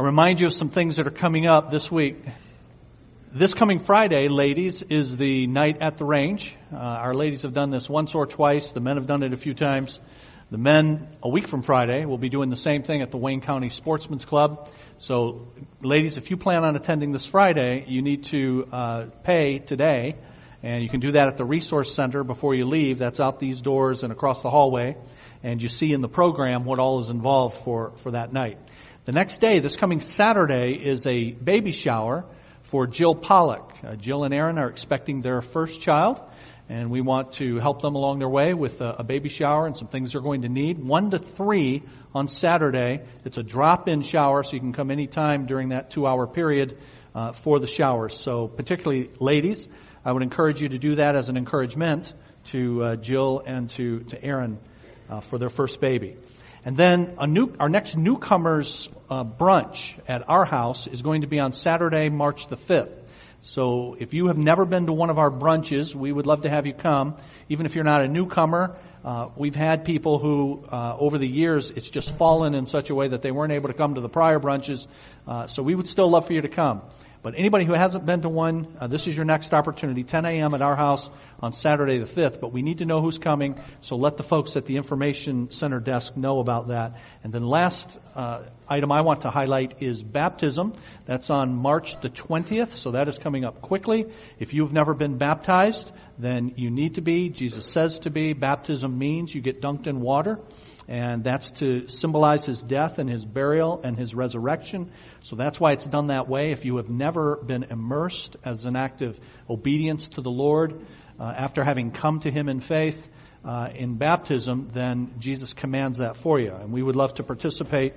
I remind you of some things that are coming up this week. This coming Friday, ladies, is the night at the range. Uh, our ladies have done this once or twice. The men have done it a few times. The men, a week from Friday, will be doing the same thing at the Wayne County Sportsman's Club. So, ladies, if you plan on attending this Friday, you need to uh, pay today, and you can do that at the Resource Center before you leave. That's out these doors and across the hallway, and you see in the program what all is involved for for that night. The next day, this coming Saturday, is a baby shower for Jill Pollock. Uh, Jill and Aaron are expecting their first child and we want to help them along their way with a, a, baby shower and some things they're going to need. One to three on Saturday. It's a drop-in shower, so you can come anytime during that two-hour period uh, for the showers. So, particularly ladies, I would encourage you to do that as an encouragement to uh, Jill and to to Aaron uh, for their first baby. And then new, our next newcomers uh, brunch at our house is going to be on Saturday, March the 5th. So if you have never been to one of our brunches, we would love to have you come. Even if you're not a newcomer, uh, we've had people who, uh, over the years, it's just fallen in such a way that they weren't able to come to the prior brunches. Uh, so we would still love for you to come. But anybody who hasn't been to one, uh, this is your next opportunity. 10 a.m. at our house on Saturday the 5th. But we need to know who's coming, so let the folks at the information center desk know about that. And then last uh, item I want to highlight is baptism. That's on March the 20th, so that is coming up quickly. If you've never been baptized, then you need to be. Jesus says to be. Baptism means you get dunked in water and that's to symbolize his death and his burial and his resurrection. So that's why it's done that way. If you have never been immersed as an act of obedience to the Lord, uh, after having come to him in faith uh, in baptism, then Jesus commands that for you. And we would love to participate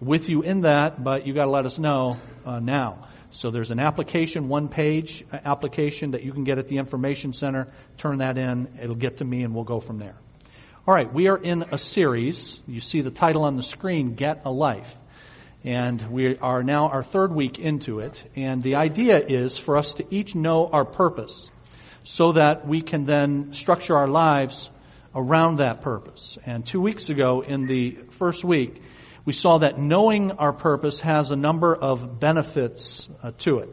with you in that, but you got to let us know uh, now. So there's an application, one page application that you can get at the information center. Turn that in. It'll get to me and we'll go from there. All right, we are in a series. You see the title on the screen, Get a Life. And we are now our third week into it. And the idea is for us to each know our purpose so that we can then structure our lives around that purpose. And two weeks ago in the first week, we saw that knowing our purpose has a number of benefits uh, to it.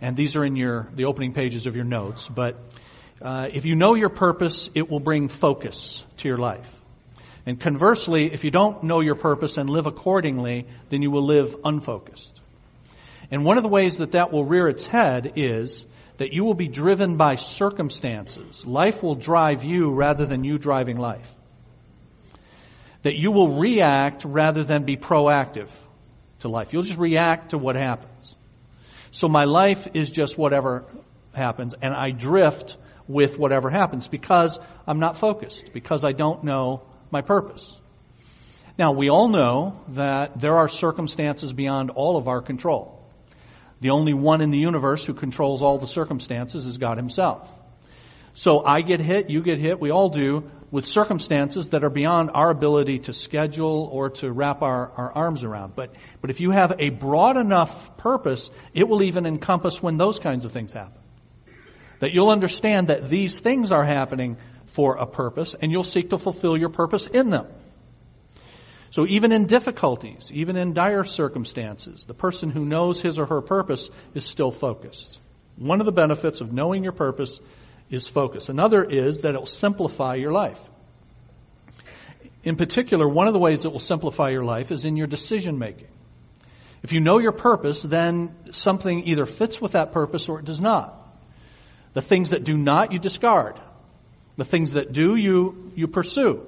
And these are in your, the opening pages of your notes, but uh, if you know your purpose, it will bring focus to your life. And conversely, if you don't know your purpose and live accordingly, then you will live unfocused. And one of the ways that that will rear its head is that you will be driven by circumstances. Life will drive you rather than you driving life. That you will react rather than be proactive to life. You'll just react to what happens. So my life is just whatever happens and I drift with whatever happens because I'm not focused, because I don't know my purpose. Now, we all know that there are circumstances beyond all of our control. The only one in the universe who controls all the circumstances is God Himself. So I get hit, you get hit, we all do, with circumstances that are beyond our ability to schedule or to wrap our, our arms around. But, but if you have a broad enough purpose, it will even encompass when those kinds of things happen. That you'll understand that these things are happening for a purpose and you'll seek to fulfill your purpose in them. So even in difficulties, even in dire circumstances, the person who knows his or her purpose is still focused. One of the benefits of knowing your purpose is focus. Another is that it will simplify your life. In particular, one of the ways it will simplify your life is in your decision making. If you know your purpose, then something either fits with that purpose or it does not. The things that do not, you discard. The things that do, you, you pursue.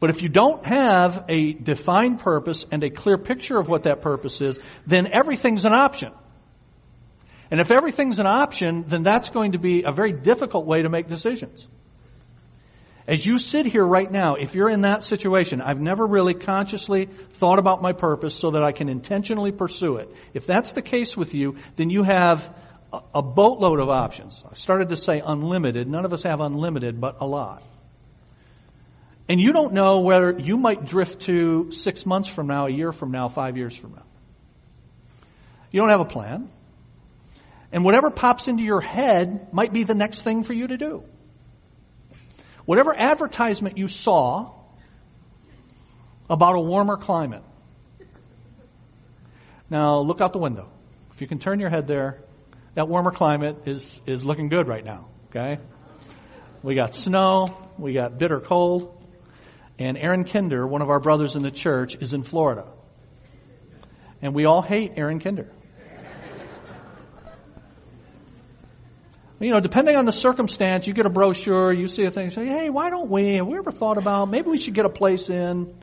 But if you don't have a defined purpose and a clear picture of what that purpose is, then everything's an option. And if everything's an option, then that's going to be a very difficult way to make decisions. As you sit here right now, if you're in that situation, I've never really consciously thought about my purpose so that I can intentionally pursue it. If that's the case with you, then you have a boatload of options. I started to say unlimited. None of us have unlimited, but a lot. And you don't know whether you might drift to six months from now, a year from now, five years from now. You don't have a plan. And whatever pops into your head might be the next thing for you to do. Whatever advertisement you saw about a warmer climate Now look out the window. If you can turn your head there, that warmer climate is, is looking good right now. Okay? We got snow, we got bitter cold, and Aaron Kinder, one of our brothers in the church, is in Florida. And we all hate Aaron Kinder. you know, depending on the circumstance, you get a brochure, you see a thing, say, hey, why don't we? Have we ever thought about, maybe we should get a place in?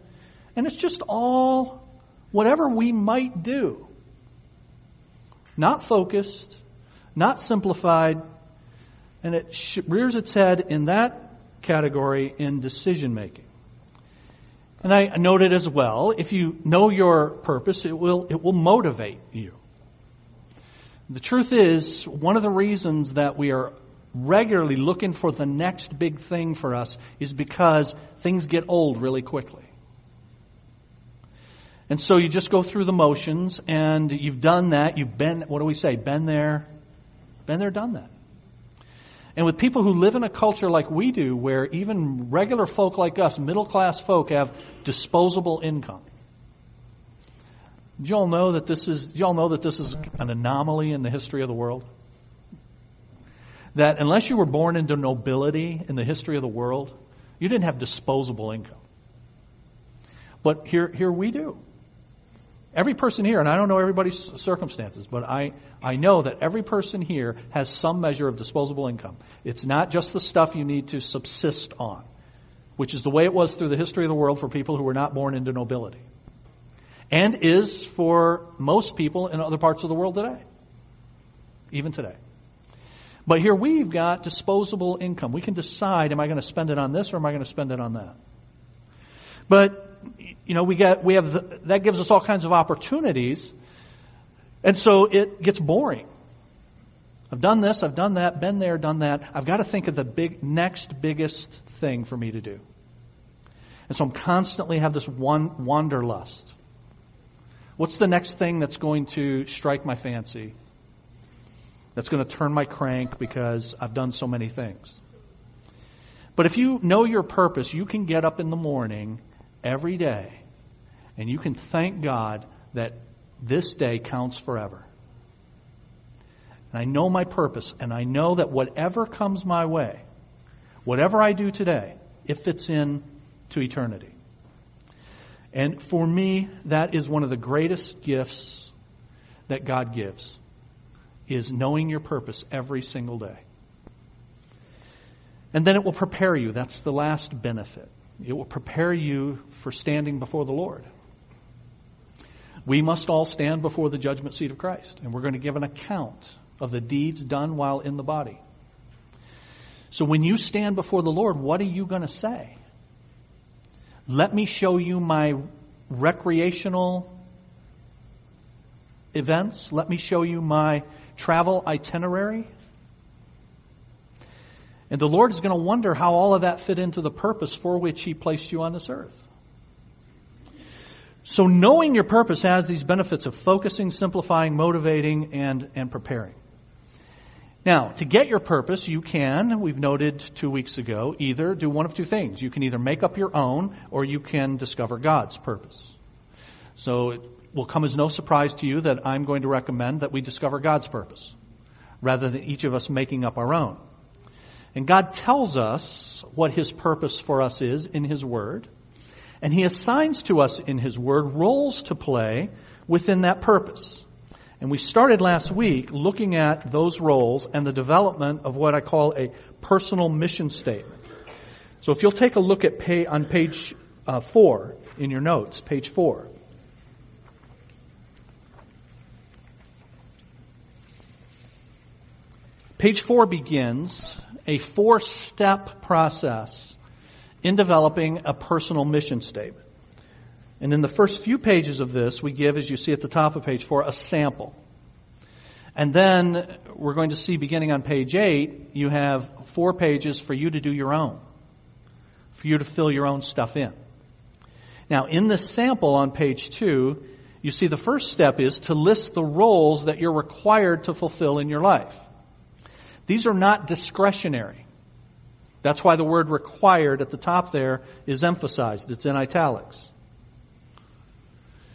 And it's just all whatever we might do. Not focused, not simplified, and it rears its head in that category in decision making. And I noted as well, if you know your purpose, it will, it will motivate you. The truth is, one of the reasons that we are regularly looking for the next big thing for us is because things get old really quickly. And so you just go through the motions and you've done that. You've been, what do we say? Been there, been there, done that. And with people who live in a culture like we do, where even regular folk like us, middle class folk, have disposable income. Do you all know that this is, do you all know that this is an anomaly in the history of the world? That unless you were born into nobility in the history of the world, you didn't have disposable income. But here, here we do. Every person here, and I don't know everybody's circumstances, but I, I know that every person here has some measure of disposable income. It's not just the stuff you need to subsist on, which is the way it was through the history of the world for people who were not born into nobility and is for most people in other parts of the world today. Even today. But here we've got disposable income. We can decide, am I going to spend it on this or am I going to spend it on that? But, you know, we get, we have, the, that gives us all kinds of opportunities. And so it gets boring. I've done this, I've done that, been there, done that. I've got to think of the big, next biggest thing for me to do. And so I'm constantly have this one wanderlust. What's the next thing that's going to strike my fancy? That's going to turn my crank because I've done so many things. But if you know your purpose, you can get up in the morning every day and you can thank God that this day counts forever. And I know my purpose and I know that whatever comes my way, whatever I do today, it fits in to eternity. And for me, that is one of the greatest gifts that God gives, is knowing your purpose every single day. And then it will prepare you. That's the last benefit. It will prepare you for standing before the Lord. We must all stand before the judgment seat of Christ, and we're going to give an account of the deeds done while in the body. So when you stand before the Lord, what are you going to say? Let me show you my recreational events. Let me show you my travel itinerary. And the Lord is going to wonder how all of that fit into the purpose for which He placed you on this earth. So knowing your purpose has these benefits of focusing, simplifying, motivating, and, and preparing. Now, to get your purpose, you can, we've noted two weeks ago, either do one of two things. You can either make up your own or you can discover God's purpose. So it will come as no surprise to you that I'm going to recommend that we discover God's purpose rather than each of us making up our own. And God tells us what His purpose for us is in His Word. And He assigns to us in His Word roles to play within that purpose. And we started last week looking at those roles and the development of what I call a personal mission statement. So if you'll take a look at pay, on page uh, four in your notes, page four. Page four begins a four step process in developing a personal mission statement. And in the first few pages of this, we give, as you see at the top of page four, a sample. And then we're going to see beginning on page eight, you have four pages for you to do your own. For you to fill your own stuff in. Now, in this sample on page two, you see the first step is to list the roles that you're required to fulfill in your life. These are not discretionary. That's why the word required at the top there is emphasized. It's in italics.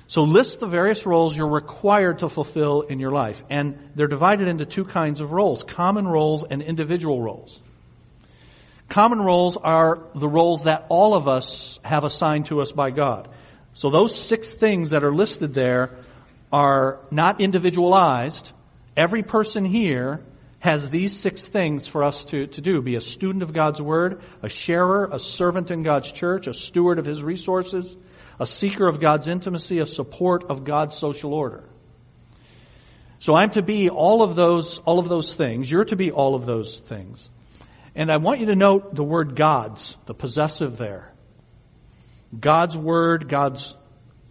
So list the various roles you're required to fulfill in your life. And they're divided into two kinds of roles, common roles and individual roles. Common roles are the roles that all of us have assigned to us by God. So those six things that are listed there are not individualized. Every person here has these six things for us to, to do. Be a student of God's Word, a sharer, a servant in God's church, a steward of His resources, a seeker of God's intimacy, a support of God's social order. So I'm to be all of those, all of those things. You're to be all of those things. And I want you to note the word God's, the possessive there. God's word, God's,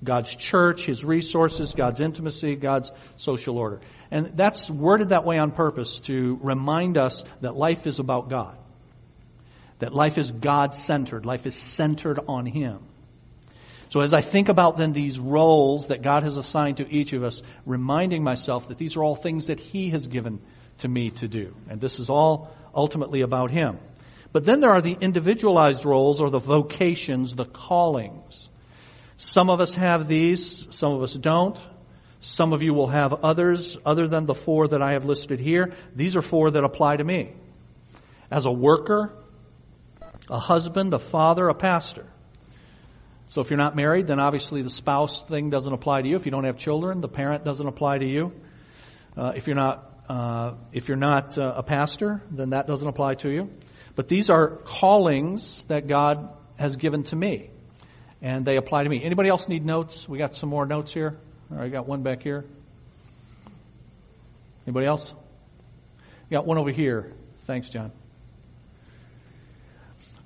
God's church, His resources, God's intimacy, God's social order. And that's worded that way on purpose to remind us that life is about God. That life is God centered. Life is centered on Him. So as I think about then these roles that God has assigned to each of us, reminding myself that these are all things that He has given to me to do. And this is all ultimately about Him. But then there are the individualized roles or the vocations, the callings. Some of us have these, some of us don't. Some of you will have others other than the four that I have listed here. These are four that apply to me. As a worker, a husband, a father, a pastor. So if you're not married, then obviously the spouse thing doesn't apply to you. If you don't have children, the parent doesn't apply to you. Uh, if you're not uh, if you're not uh, a pastor, then that doesn't apply to you. But these are callings that God has given to me, and they apply to me. Anybody else need notes? We got some more notes here. All right, got one back here. Anybody else? Got one over here. Thanks, John.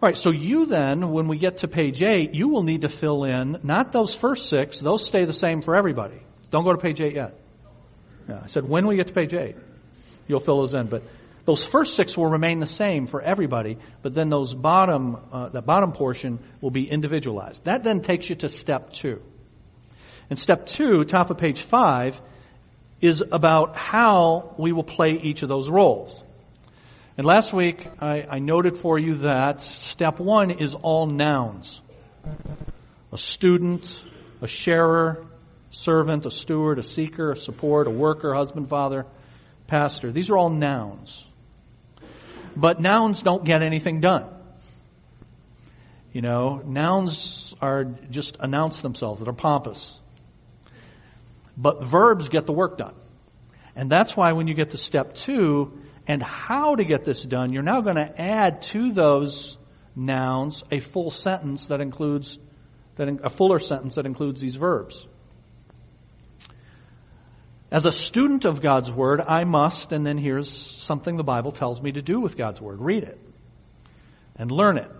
All right, so you then, when we get to page eight, you will need to fill in not those first six; those stay the same for everybody. Don't go to page eight yet. Yeah, I said when we get to page eight, you'll fill those in. But those first six will remain the same for everybody. But then those bottom, uh, that bottom portion will be individualized. That then takes you to step two. And step two, top of page five, is about how we will play each of those roles. And last week, I, I noted for you that step one is all nouns. A student, a sharer, servant, a steward, a seeker, a support, a worker, husband, father, pastor. These are all nouns. But nouns don't get anything done. You know, nouns are just announce themselves, They're pompous. But verbs get the work done. And that's why when you get to step two, and how to get this done, you're now going to add to those nouns a full sentence that includes that a fuller sentence that includes these verbs. As a student of God's Word, I must, and then here's something the Bible tells me to do with God's Word. Read it. And learn it.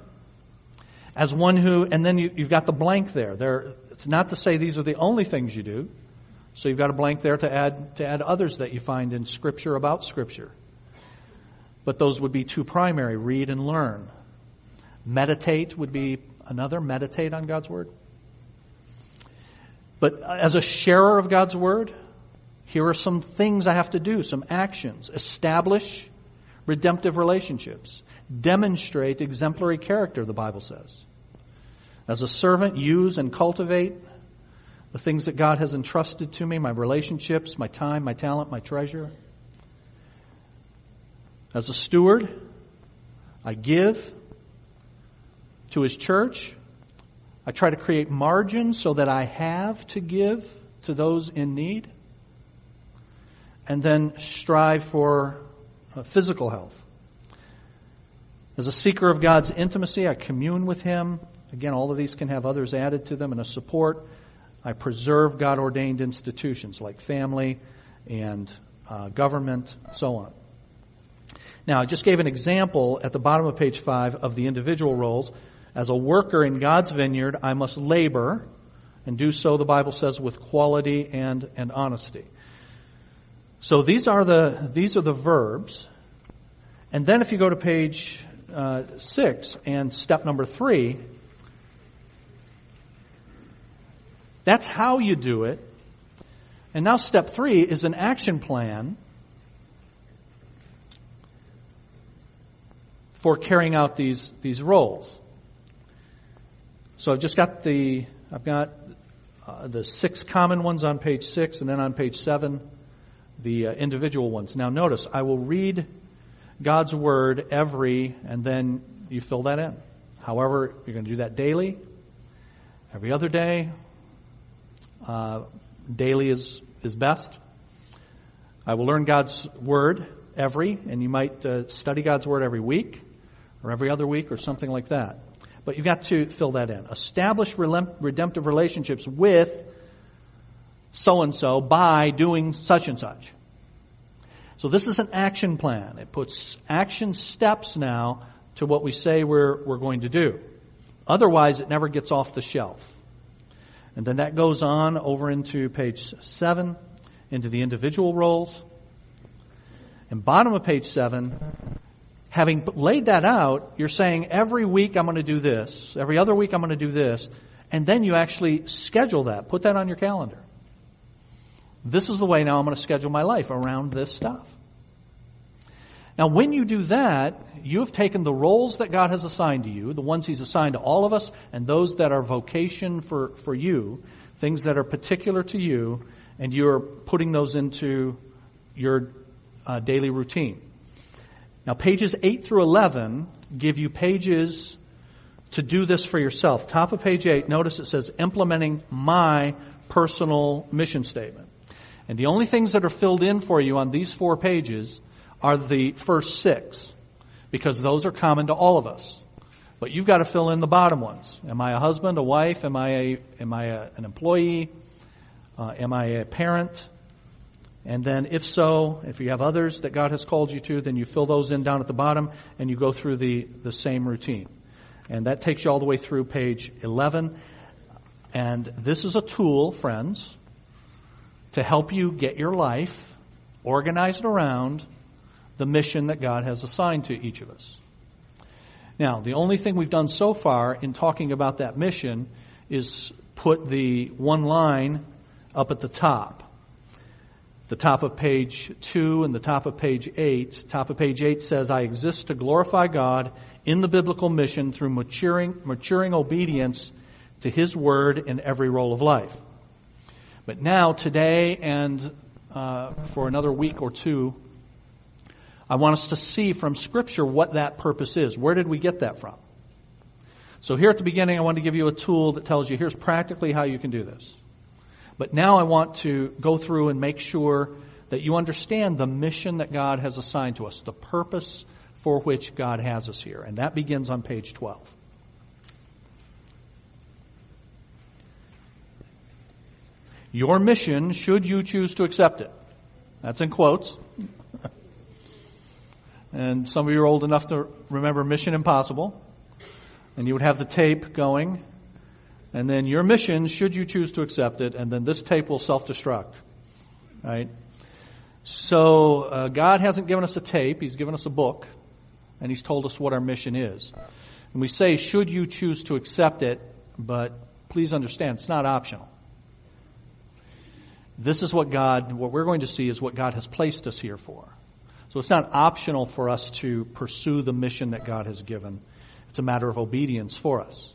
As one who, and then you, have got the blank there. There, it's not to say these are the only things you do. So you've got a blank there to add, to add others that you find in Scripture about Scripture. But those would be two primary read and learn. Meditate would be another, meditate on God's Word. But as a sharer of God's Word, here are some things I have to do, some actions. Establish redemptive relationships. Demonstrate exemplary character, the Bible says. As a servant, use and cultivate the things that God has entrusted to me, my relationships, my time, my talent, my treasure. As a steward, I give to his church. I try to create margins so that I have to give to those in need. And then strive for uh, physical health. As a seeker of God's intimacy, I commune with Him. Again, all of these can have others added to them and a support. I preserve God ordained institutions like family and uh, government, so on. Now, I just gave an example at the bottom of page five of the individual roles. As a worker in God's vineyard, I must labor and do so, the Bible says, with quality and, and honesty. So these are the, these are the verbs. And then if you go to page uh, six and step number three, that's how you do it. And now step three is an action plan for carrying out these, these roles. So I've just got the, I've got uh, the six common ones on page six, and then on page seven, the uh, individual ones. Now notice, I will read God's word every, and then you fill that in. However, you're going to do that daily, every other day. Uh, daily is, is best. I will learn God's word every, and you might uh, study God's word every week, or every other week, or something like that. But you've got to fill that in. Establish redemptive relationships with so and so by doing such and such. So this is an action plan. It puts action steps now to what we say we're, we're going to do. Otherwise, it never gets off the shelf. And then that goes on over into page seven, into the individual roles. And bottom of page seven, having laid that out, you're saying every week I'm going to do this, every other week I'm going to do this, and then you actually schedule that. Put that on your calendar. This is the way now I'm going to schedule my life around this stuff. Now, when you do that, you have taken the roles that God has assigned to you, the ones He's assigned to all of us, and those that are vocation for, for you, things that are particular to you, and you're putting those into your uh, daily routine. Now, pages 8 through 11 give you pages to do this for yourself. Top of page 8, notice it says implementing my personal mission statement. And the only things that are filled in for you on these four pages are the first six, because those are common to all of us. But you've got to fill in the bottom ones. Am I a husband, a wife? Am I a, am I a, an employee? Uh, am I a parent? And then if so, if you have others that God has called you to, then you fill those in down at the bottom and you go through the, the same routine. And that takes you all the way through page 11. And this is a tool, friends, to help you get your life organized around the mission that God has assigned to each of us. Now, the only thing we've done so far in talking about that mission is put the one line up at the top. The top of page 2 and the top of page 8. Top of page 8 says, I exist to glorify God in the biblical mission through maturing, maturing obedience to His Word in every role of life. But now, today, and uh, for another week or two, I want us to see from Scripture what that purpose is. Where did we get that from? So here at the beginning, I want to give you a tool that tells you here's practically how you can do this. But now I want to go through and make sure that you understand the mission that God has assigned to us, the purpose for which God has us here. And that begins on page 12. Your mission, should you choose to accept it. That's in quotes. And some of you are old enough to remember Mission Impossible. And you would have the tape going. And then your mission, should you choose to accept it, and then this tape will self-destruct. Right? So, uh, God hasn't given us a tape, He's given us a book, and He's told us what our mission is. And we say, should you choose to accept it, but please understand, it's not optional. This is what God, what we're going to see is what God has placed us here for. So it's not optional for us to pursue the mission that God has given. It's a matter of obedience for us.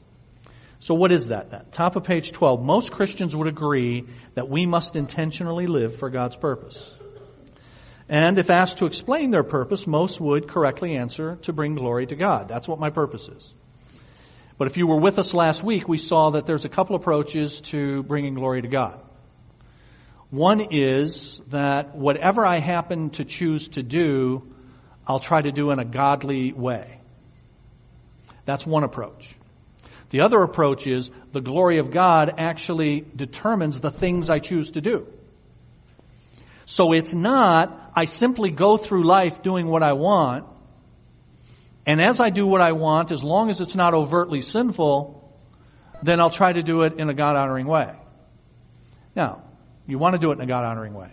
So what is that then? Top of page 12. Most Christians would agree that we must intentionally live for God's purpose. And if asked to explain their purpose, most would correctly answer to bring glory to God. That's what my purpose is. But if you were with us last week, we saw that there's a couple approaches to bringing glory to God. One is that whatever I happen to choose to do, I'll try to do in a godly way. That's one approach. The other approach is the glory of God actually determines the things I choose to do. So it's not, I simply go through life doing what I want, and as I do what I want, as long as it's not overtly sinful, then I'll try to do it in a God honoring way. Now, you want to do it in a God honoring way.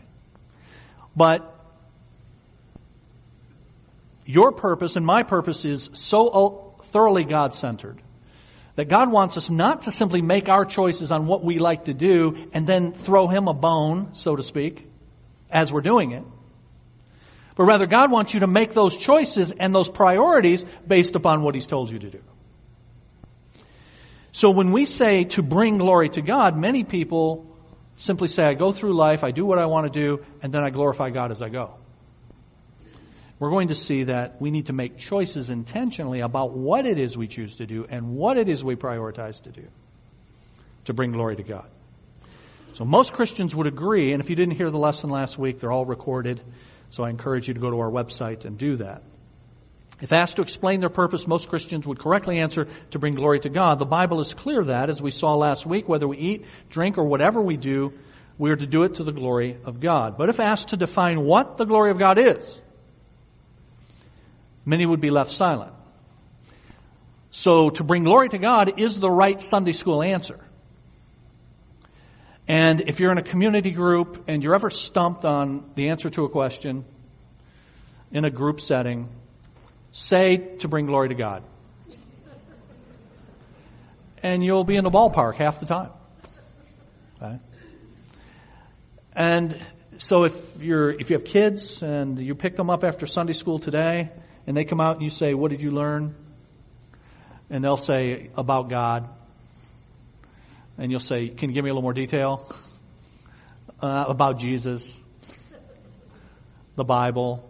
But your purpose and my purpose is so thoroughly God centered that God wants us not to simply make our choices on what we like to do and then throw Him a bone, so to speak, as we're doing it. But rather, God wants you to make those choices and those priorities based upon what He's told you to do. So when we say to bring glory to God, many people simply say, I go through life, I do what I want to do, and then I glorify God as I go. We're going to see that we need to make choices intentionally about what it is we choose to do and what it is we prioritize to do to bring glory to God. So most Christians would agree, and if you didn't hear the lesson last week, they're all recorded. So I encourage you to go to our website and do that. If asked to explain their purpose, most Christians would correctly answer to bring glory to God. The Bible is clear that, as we saw last week, whether we eat, drink, or whatever we do, we are to do it to the glory of God. But if asked to define what the glory of God is, many would be left silent. So to bring glory to God is the right Sunday school answer. And if you're in a community group and you're ever stumped on the answer to a question in a group setting, say to bring glory to God. And you'll be in the ballpark half the time. Okay? And so if you're, if you have kids and you pick them up after Sunday school today and they come out and you say, what did you learn? And they'll say, about God and you'll say, can you give me a little more detail uh, about Jesus, the Bible?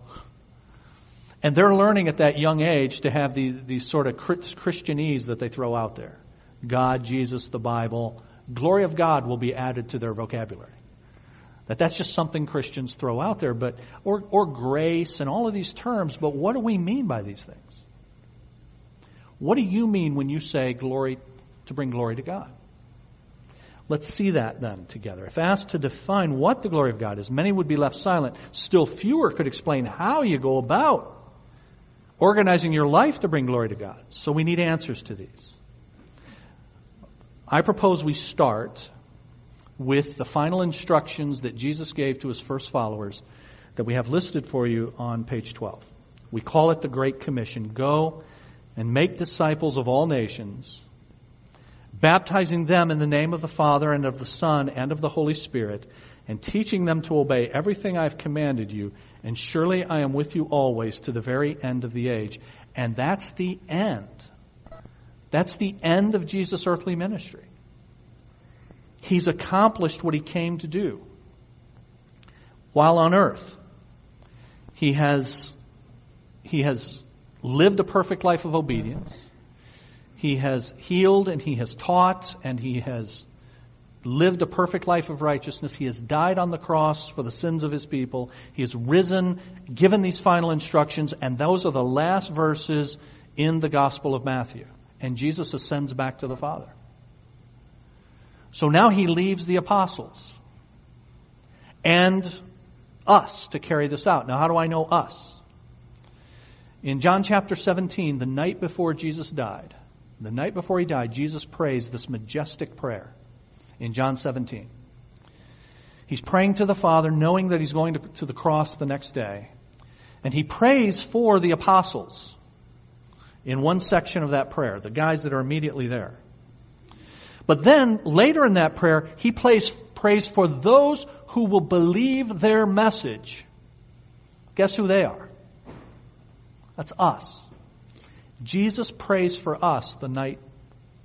And they're learning at that young age to have these, these sort of Christianese that they throw out there. God, Jesus, the Bible. Glory of God will be added to their vocabulary. That that's just something Christians throw out there, but, or, or grace and all of these terms, but what do we mean by these things? What do you mean when you say glory, to bring glory to God? Let's see that then together. If asked to define what the glory of God is, many would be left silent. Still fewer could explain how you go about organizing your life to bring glory to God. So we need answers to these. I propose we start with the final instructions that Jesus gave to his first followers that we have listed for you on page 12. We call it the Great Commission. Go and make disciples of all nations baptizing them in the name of the Father and of the Son and of the Holy Spirit, and teaching them to obey everything I've commanded you, and surely I am with you always to the very end of the age. And that's the end. That's the end of Jesus' earthly ministry. He's accomplished what he came to do. While on earth, he has, he has lived a perfect life of obedience. He has healed and he has taught and he has lived a perfect life of righteousness. He has died on the cross for the sins of his people. He has risen, given these final instructions, and those are the last verses in the Gospel of Matthew. And Jesus ascends back to the Father. So now he leaves the apostles and us to carry this out. Now how do I know us? In John chapter 17, the night before Jesus died, the night before he died, Jesus prays this majestic prayer in John 17. He's praying to the Father, knowing that he's going to, to the cross the next day. And he prays for the apostles in one section of that prayer, the guys that are immediately there. But then, later in that prayer, he prays, prays for those who will believe their message. Guess who they are? That's us. Jesus prays for us the night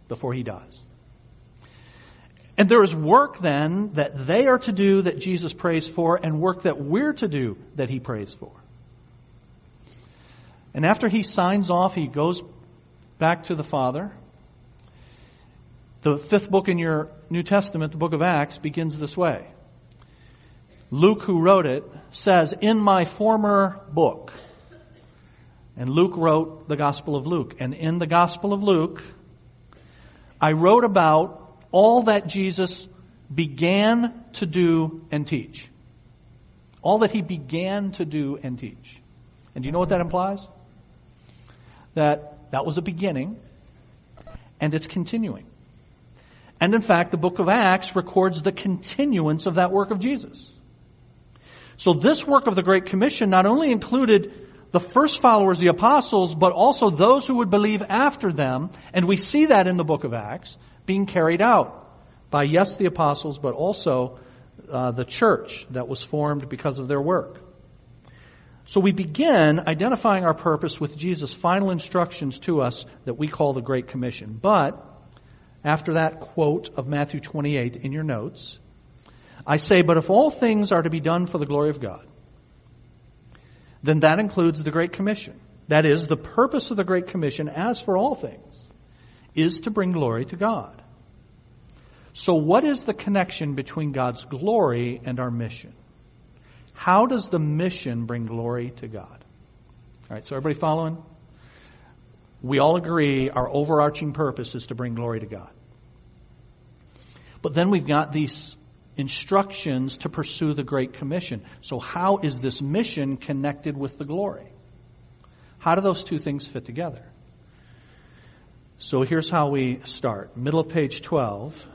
before he dies. And there is work then that they are to do that Jesus prays for and work that we're to do that he prays for. And after he signs off, he goes back to the Father. The fifth book in your New Testament, the book of Acts, begins this way. Luke, who wrote it, says, In my former book, and Luke wrote the Gospel of Luke. And in the Gospel of Luke, I wrote about all that Jesus began to do and teach. All that he began to do and teach. And do you know what that implies? That that was a beginning and it's continuing. And in fact, the book of Acts records the continuance of that work of Jesus. So this work of the Great Commission not only included the first followers, the apostles, but also those who would believe after them. And we see that in the book of Acts being carried out by, yes, the apostles, but also uh, the church that was formed because of their work. So we begin identifying our purpose with Jesus' final instructions to us that we call the Great Commission. But after that quote of Matthew 28 in your notes, I say, but if all things are to be done for the glory of God, then that includes the Great Commission. That is, the purpose of the Great Commission, as for all things, is to bring glory to God. So what is the connection between God's glory and our mission? How does the mission bring glory to God? Alright, so everybody following? We all agree our overarching purpose is to bring glory to God. But then we've got these instructions to pursue the Great Commission. So how is this mission connected with the glory? How do those two things fit together? So here's how we start. Middle of page 12.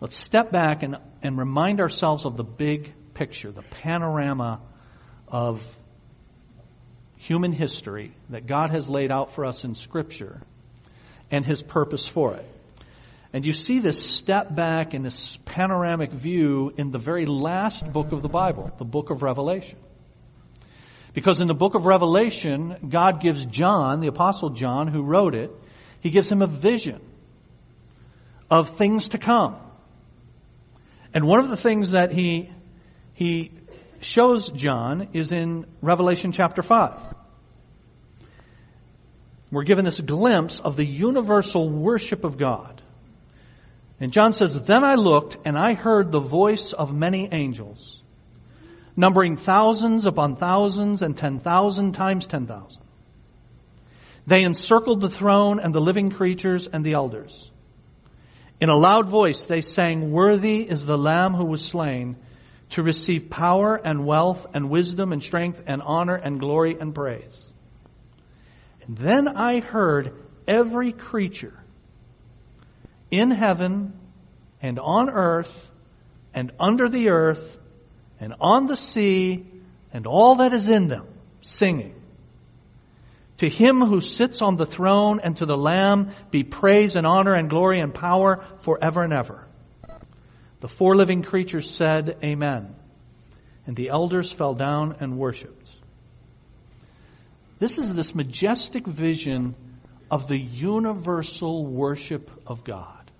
Let's step back and, and remind ourselves of the big picture, the panorama of human history that God has laid out for us in Scripture and His purpose for it. And you see this step back and this panoramic view in the very last book of the Bible, the book of Revelation. Because in the book of Revelation, God gives John, the apostle John, who wrote it, he gives him a vision of things to come. And one of the things that he, he shows John is in Revelation chapter 5. We're given this glimpse of the universal worship of God. And John says, Then I looked and I heard the voice of many angels, numbering thousands upon thousands and ten thousand times ten thousand. They encircled the throne and the living creatures and the elders. In a loud voice they sang, Worthy is the Lamb who was slain to receive power and wealth and wisdom and strength and honor and glory and praise. And then I heard every creature in heaven and on earth and under the earth and on the sea and all that is in them singing. To him who sits on the throne and to the Lamb be praise and honor and glory and power forever and ever. The four living creatures said, Amen. And the elders fell down and worshiped. This is this majestic vision of the universal worship of God.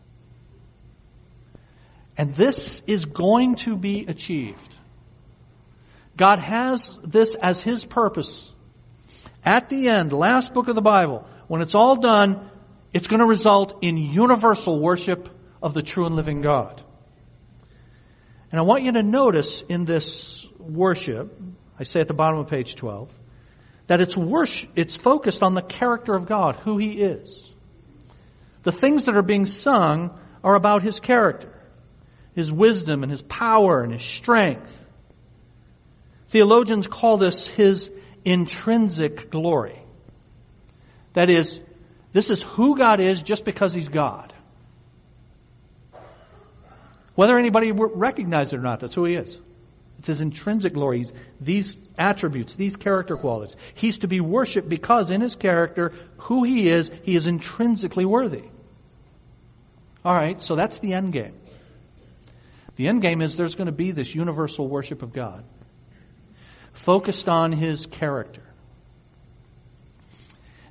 And this is going to be achieved. God has this as His purpose. At the end, last book of the Bible, when it's all done, it's going to result in universal worship of the true and living God. And I want you to notice in this worship, I say at the bottom of page 12, that it's worship, it's focused on the character of God, who He is. The things that are being sung are about His character. His wisdom and His power and His strength. Theologians call this His intrinsic glory. That is, this is who God is just because He's God. Whether anybody recognizes it or not, that's who He is. It's His intrinsic glory. He's these attributes, these character qualities. He's to be worshiped because in His character, who He is, He is intrinsically worthy. Alright, so that's the end game. The end game is there's going to be this universal worship of God, focused on His character.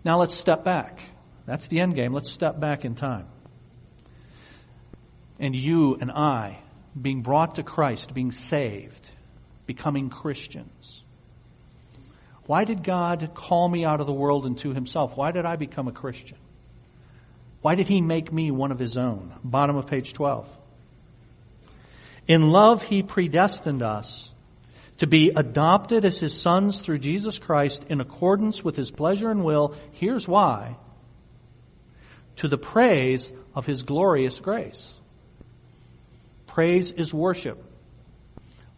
Now let's step back. That's the end game. Let's step back in time. And you and I being brought to Christ, being saved, becoming Christians. Why did God call me out of the world and to Himself? Why did I become a Christian? Why did He make me one of His own? Bottom of page 12. In love, He predestined us to be adopted as His sons through Jesus Christ in accordance with His pleasure and will. Here's why. To the praise of His glorious grace. Praise is worship.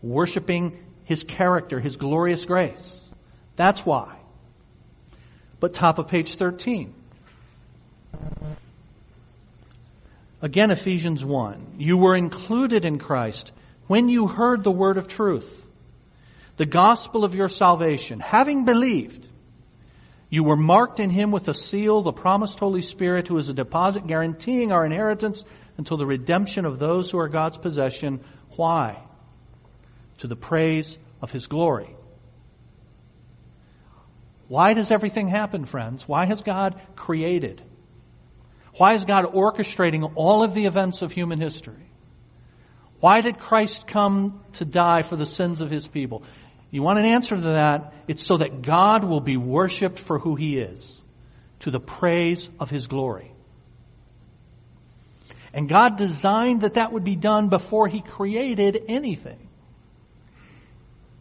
Worshipping His character, His glorious grace. That's why. But top of page 13. Again, Ephesians 1. You were included in Christ when you heard the word of truth, the gospel of your salvation. Having believed, you were marked in him with a seal, the promised Holy Spirit, who is a deposit guaranteeing our inheritance until the redemption of those who are God's possession. Why? To the praise of his glory. Why does everything happen, friends? Why has God created? Why is God orchestrating all of the events of human history? Why did Christ come to die for the sins of his people? You want an answer to that? It's so that God will be worshiped for who he is, to the praise of his glory. And God designed that that would be done before he created anything.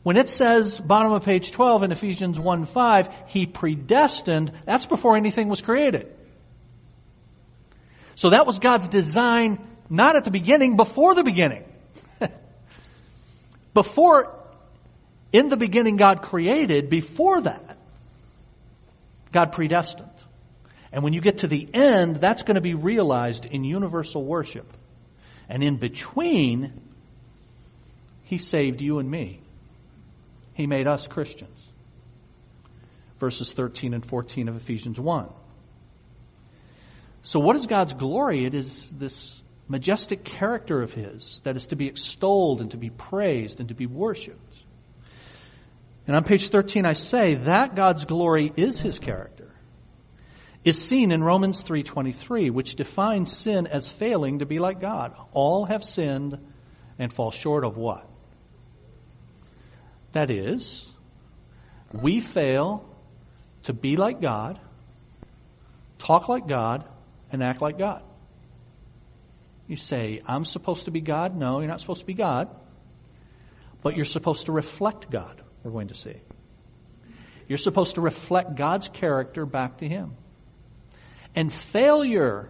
When it says, bottom of page 12 in Ephesians 1 5, he predestined, that's before anything was created. So that was God's design, not at the beginning, before the beginning. before, in the beginning God created, before that, God predestined. And when you get to the end, that's going to be realized in universal worship. And in between, He saved you and me. He made us Christians. Verses 13 and 14 of Ephesians 1. So what is God's glory? It is this majestic character of His that is to be extolled and to be praised and to be worshiped. And on page 13 I say that God's glory is His character is seen in Romans 3:23, which defines sin as failing to be like God. All have sinned and fall short of what? That is, we fail to be like God, talk like God, and act like God. You say, I'm supposed to be God? No, you're not supposed to be God. But you're supposed to reflect God, we're going to see. You're supposed to reflect God's character back to Him. And failure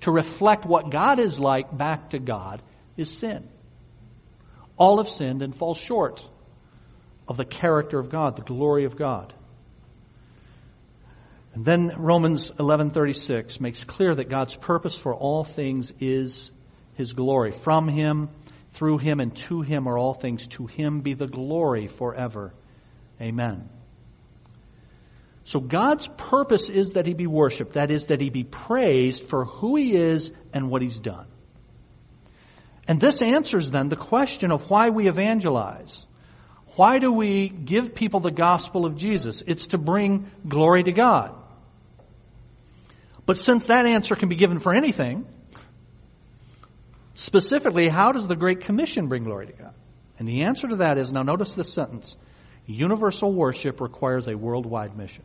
to reflect what God is like back to God is sin. All have sinned and fall short of the character of God, the glory of God. And then Romans 11:36 makes clear that God's purpose for all things is his glory. From him, through him and to him are all things. To him be the glory forever. Amen. So God's purpose is that he be worshiped. That is, that he be praised for who he is and what he's done. And this answers then the question of why we evangelize. Why do we give people the gospel of Jesus? It's to bring glory to God. But since that answer can be given for anything, specifically, how does the Great Commission bring glory to God? And the answer to that is, now notice this sentence, universal worship requires a worldwide mission.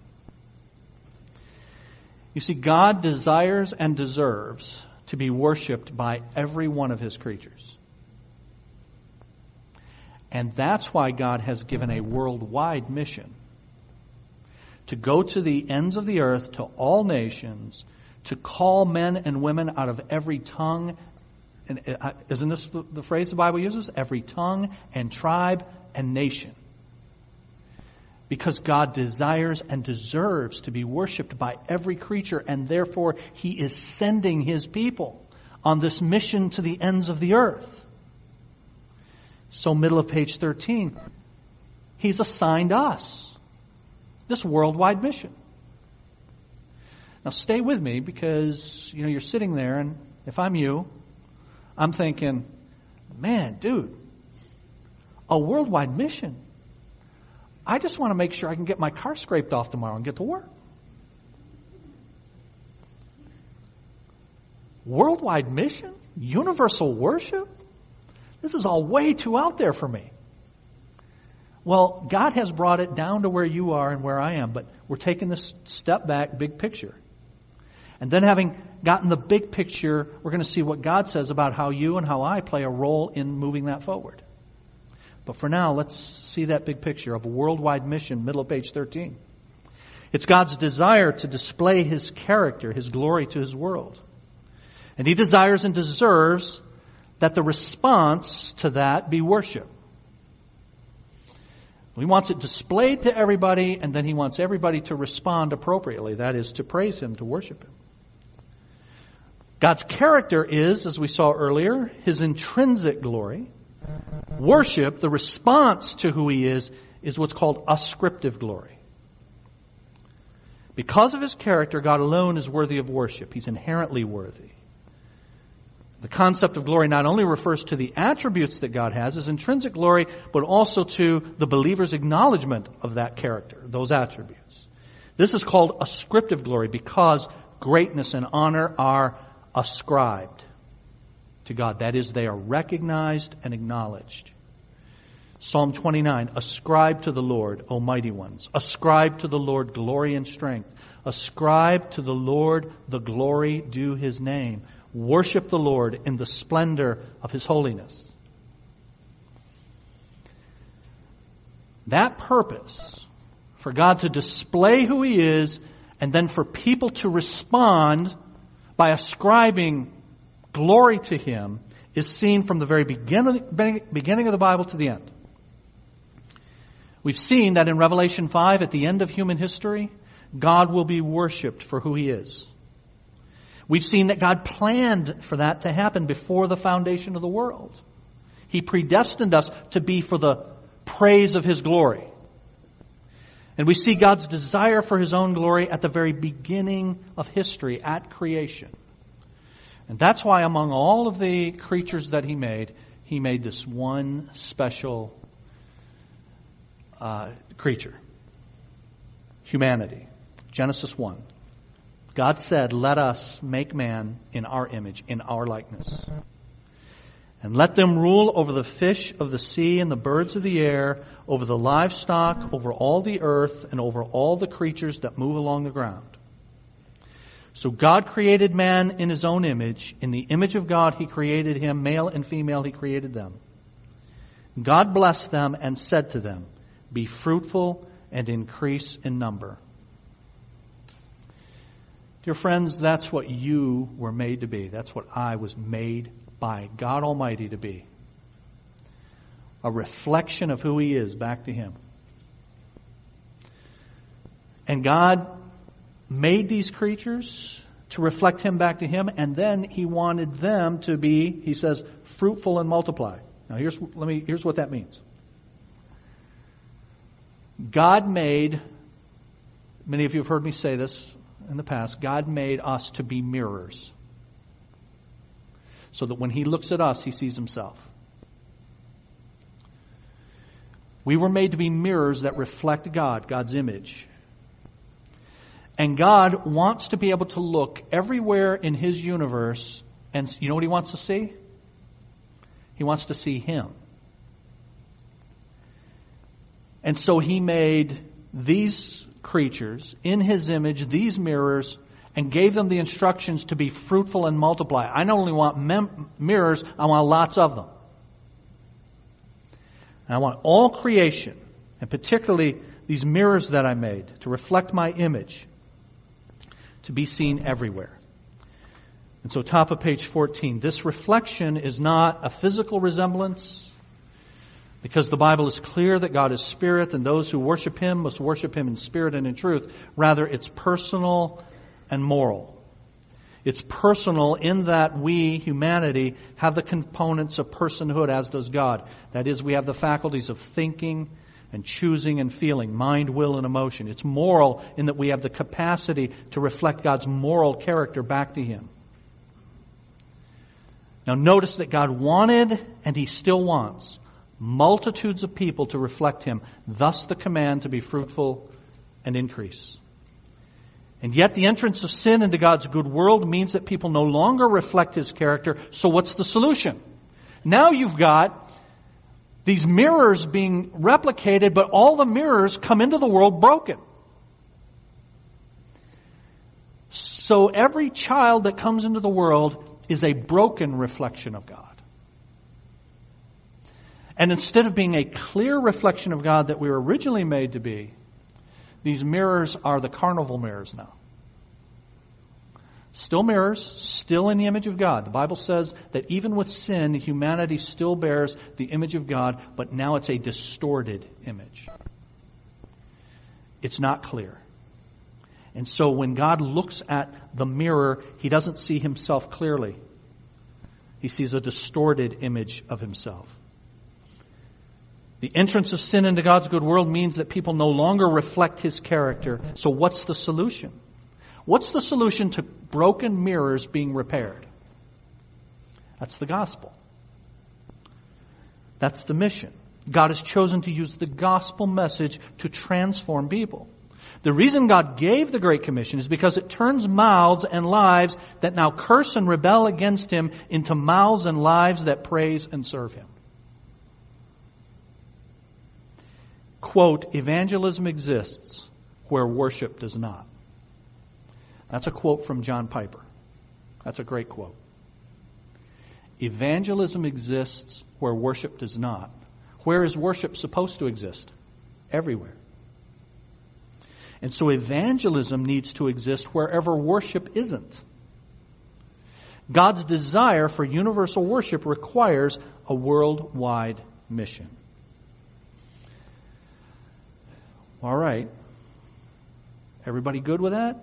You see, God desires and deserves to be worshiped by every one of his creatures. And that's why God has given a worldwide mission to go to the ends of the earth, to all nations, to call men and women out of every tongue. And uh, isn't this the, the phrase the Bible uses? Every tongue and tribe and nation because God desires and deserves to be worshiped by every creature and therefore He is sending His people on this mission to the ends of the earth. So middle of page 13, He's assigned us this worldwide mission. Now stay with me because, you know, you're sitting there and if I'm you, I'm thinking, man, dude, a worldwide mission. I just want to make sure I can get my car scraped off tomorrow and get to work. Worldwide mission? Universal worship? This is all way too out there for me. Well, God has brought it down to where you are and where I am, but we're taking this step back, big picture. And then having gotten the big picture, we're going to see what God says about how you and how I play a role in moving that forward. But for now, let's see that big picture of a worldwide mission, middle of page 13. It's God's desire to display His character, His glory to His world. And He desires and deserves that the response to that be worship. He wants it displayed to everybody, and then He wants everybody to respond appropriately. That is, to praise Him, to worship Him. God's character is, as we saw earlier, His intrinsic glory. Worship, the response to who he is, is what's called ascriptive glory. Because of his character, God alone is worthy of worship. He's inherently worthy. The concept of glory not only refers to the attributes that God has, his intrinsic glory, but also to the believer's acknowledgement of that character, those attributes. This is called ascriptive glory because greatness and honor are ascribed to God. That is, they are recognized and acknowledged. Psalm 29, ascribe to the Lord, O mighty ones. Ascribe to the Lord glory and strength. Ascribe to the Lord the glory due his name. Worship the Lord in the splendor of his holiness. That purpose for God to display who he is and then for people to respond by ascribing glory to him is seen from the very beginning, beginning of the Bible to the end. We've seen that in Revelation 5, at the end of human history, God will be worshiped for who He is. We've seen that God planned for that to happen before the foundation of the world. He predestined us to be for the praise of His glory. And we see God's desire for His own glory at the very beginning of history, at creation. And that's why among all of the creatures that He made, He made this one special uh, creature. Humanity. Genesis 1. God said, let us make man in our image, in our likeness. And let them rule over the fish of the sea and the birds of the air, over the livestock, over all the earth, and over all the creatures that move along the ground. So God created man in his own image. In the image of God, he created him. Male and female, he created them. God blessed them and said to them, be fruitful and increase in number. Dear friends, that's what you were made to be. That's what I was made by God Almighty to be. A reflection of who He is back to Him. And God made these creatures to reflect Him back to Him, and then He wanted them to be, He says, fruitful and multiply. Now here's, let me, here's what that means. God made, many of you have heard me say this in the past, God made us to be mirrors. So that when He looks at us, He sees Himself. We were made to be mirrors that reflect God, God's image. And God wants to be able to look everywhere in His universe, and you know what He wants to see? He wants to see Him. And so he made these creatures in his image, these mirrors, and gave them the instructions to be fruitful and multiply. I not only want mem- mirrors, I want lots of them. And I want all creation, and particularly these mirrors that I made to reflect my image, to be seen everywhere. And so top of page 14, this reflection is not a physical resemblance, because the Bible is clear that God is spirit and those who worship Him must worship Him in spirit and in truth. Rather, it's personal and moral. It's personal in that we, humanity, have the components of personhood as does God. That is, we have the faculties of thinking and choosing and feeling, mind, will, and emotion. It's moral in that we have the capacity to reflect God's moral character back to Him. Now notice that God wanted and He still wants multitudes of people to reflect him, thus the command to be fruitful and increase. And yet the entrance of sin into God's good world means that people no longer reflect his character, so what's the solution? Now you've got these mirrors being replicated, but all the mirrors come into the world broken. So every child that comes into the world is a broken reflection of God. And instead of being a clear reflection of God that we were originally made to be, these mirrors are the carnival mirrors now. Still mirrors, still in the image of God. The Bible says that even with sin, humanity still bears the image of God, but now it's a distorted image. It's not clear. And so when God looks at the mirror, He doesn't see Himself clearly. He sees a distorted image of Himself. The entrance of sin into God's good world means that people no longer reflect His character. So what's the solution? What's the solution to broken mirrors being repaired? That's the gospel. That's the mission. God has chosen to use the gospel message to transform people. The reason God gave the Great Commission is because it turns mouths and lives that now curse and rebel against Him into mouths and lives that praise and serve Him. Quote, evangelism exists where worship does not. That's a quote from John Piper. That's a great quote. Evangelism exists where worship does not. Where is worship supposed to exist? Everywhere. And so evangelism needs to exist wherever worship isn't. God's desire for universal worship requires a worldwide mission. All right. Everybody good with that?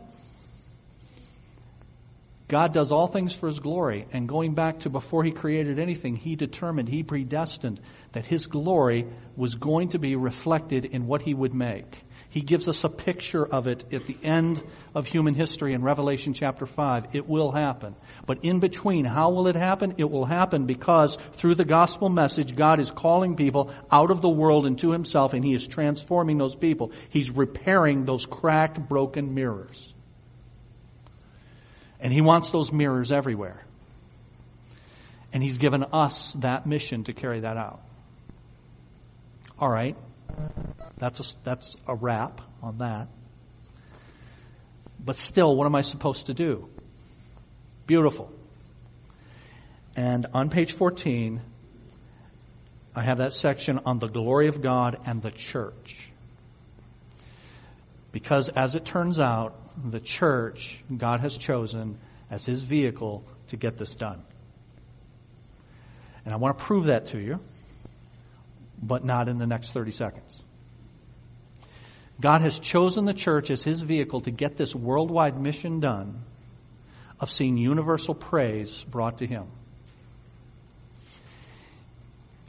God does all things for His glory. And going back to before He created anything, He determined, He predestined that His glory was going to be reflected in what He would make. He gives us a picture of it at the end of human history in Revelation chapter 5. It will happen. But in between, how will it happen? It will happen because through the gospel message, God is calling people out of the world into Himself and He is transforming those people. He's repairing those cracked, broken mirrors. And He wants those mirrors everywhere. And He's given us that mission to carry that out. All right. That's a, that's a wrap on that. But still, what am I supposed to do? Beautiful. And on page 14, I have that section on the glory of God and the church. Because as it turns out, the church God has chosen as his vehicle to get this done. And I want to prove that to you but not in the next 30 seconds. God has chosen the church as his vehicle to get this worldwide mission done of seeing universal praise brought to him.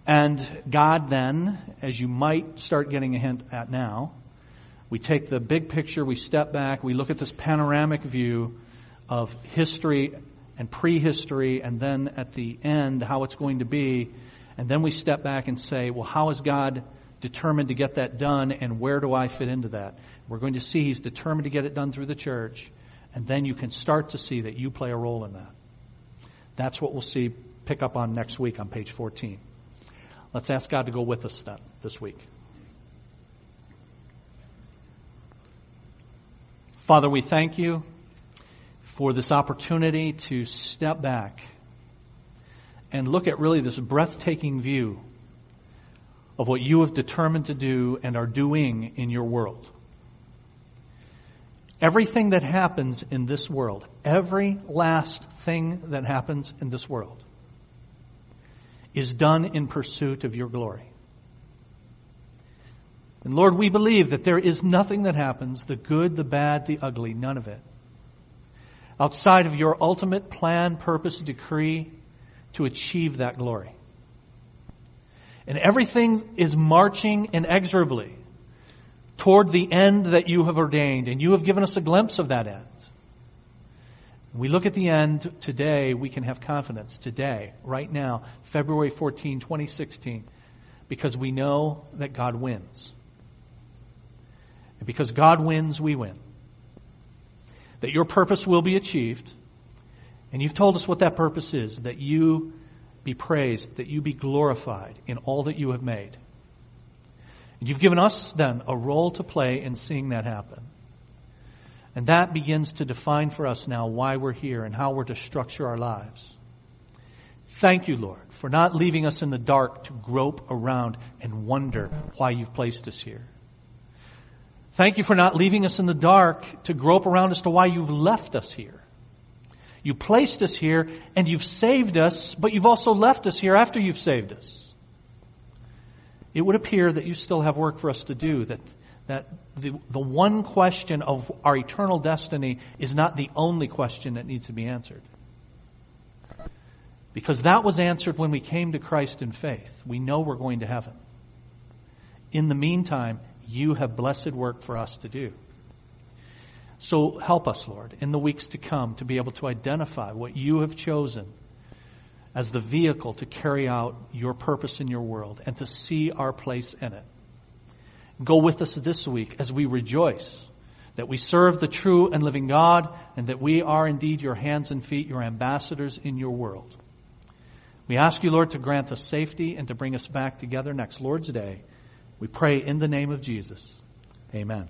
And God then, as you might start getting a hint at now, we take the big picture, we step back, we look at this panoramic view of history and prehistory, and then at the end, how it's going to be. And then we step back and say, well, how is God determined to get that done and where do I fit into that? We're going to see He's determined to get it done through the church and then you can start to see that you play a role in that. That's what we'll see, pick up on next week on page 14. Let's ask God to go with us then this week. Father, we thank you for this opportunity to step back and look at really this breathtaking view of what you have determined to do and are doing in your world. Everything that happens in this world, every last thing that happens in this world, is done in pursuit of your glory. And Lord, we believe that there is nothing that happens, the good, the bad, the ugly, none of it, outside of your ultimate plan, purpose, decree, to achieve that glory. And everything is marching inexorably toward the end that you have ordained, and you have given us a glimpse of that end. we look at the end today, we can have confidence today, right now, February 14, 2016, because we know that God wins. And because God wins, we win. That your purpose will be achieved and you've told us what that purpose is, that you be praised, that you be glorified in all that you have made. And you've given us then a role to play in seeing that happen. And that begins to define for us now why we're here and how we're to structure our lives. Thank you, Lord, for not leaving us in the dark to grope around and wonder why you've placed us here. Thank you for not leaving us in the dark to grope around as to why you've left us here. You placed us here and you've saved us, but you've also left us here after you've saved us. It would appear that you still have work for us to do, that, that the, the one question of our eternal destiny is not the only question that needs to be answered. Because that was answered when we came to Christ in faith. We know we're going to heaven. In the meantime, you have blessed work for us to do. So help us, Lord, in the weeks to come to be able to identify what you have chosen as the vehicle to carry out your purpose in your world and to see our place in it. Go with us this week as we rejoice that we serve the true and living God, and that we are indeed your hands and feet, your ambassadors in your world. We ask you, Lord, to grant us safety and to bring us back together next Lord's Day. We pray in the name of Jesus. Amen.